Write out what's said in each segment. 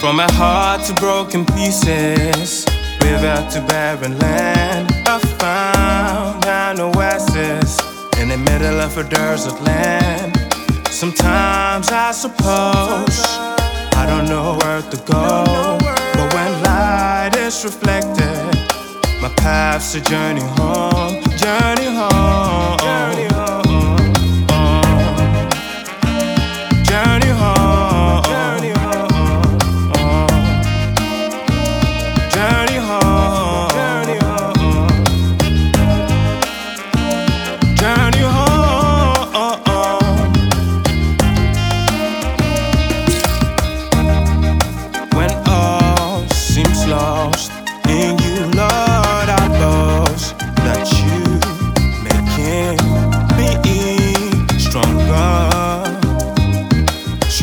From my heart to broken pieces, river to barren land. I found an oasis in the middle of a desert land. Sometimes I suppose I don't know where to go, but when light is reflected, my path's a journey home, journey home,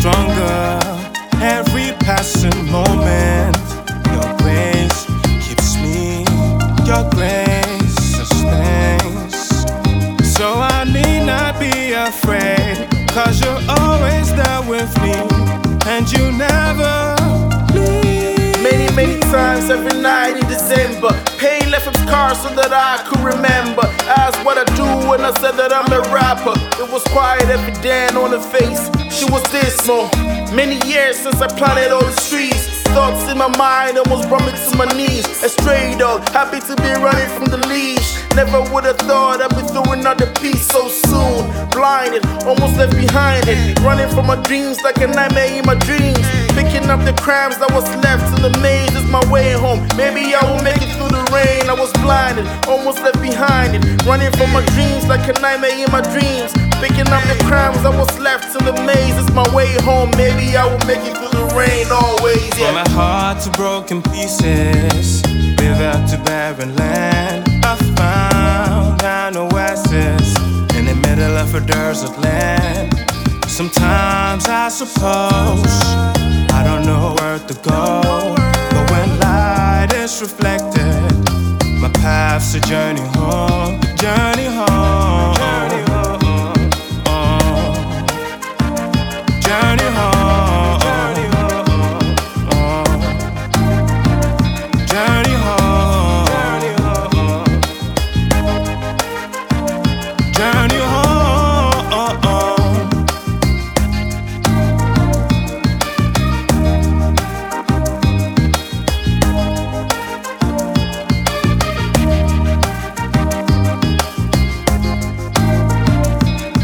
stronger every passing moment. Your grace keeps me, your grace sustains. So I need not be afraid, cause you're always there with me, times every night in December. Pain left its scars so that I could remember. Asked what I do when I said that I'm a rapper. It was quiet every day on her face. She was dismal. Many years since I planted all the trees. Thoughts in my mind almost brought me to my knees. A stray dog, happy to be running from the leash. Never would have thought I'd be through another piece so soon. Blinded, almost left behind it. Running from my dreams like a nightmare in my dreams. Picking up the crumbs that was left in the maze is my way home. Maybe I will make it through the rain. I was blinded, almost left behind it. Running from my dreams like a nightmare in my dreams. Picking up the crumbs that was left in the maze is my way home. Maybe I will make it through the rain a heart to broken pieces, river to barren land. I found an oasis in the middle of a desert land. Sometimes I suppose I don't know where to go, but when light is reflected, my path's a journey home, journey home,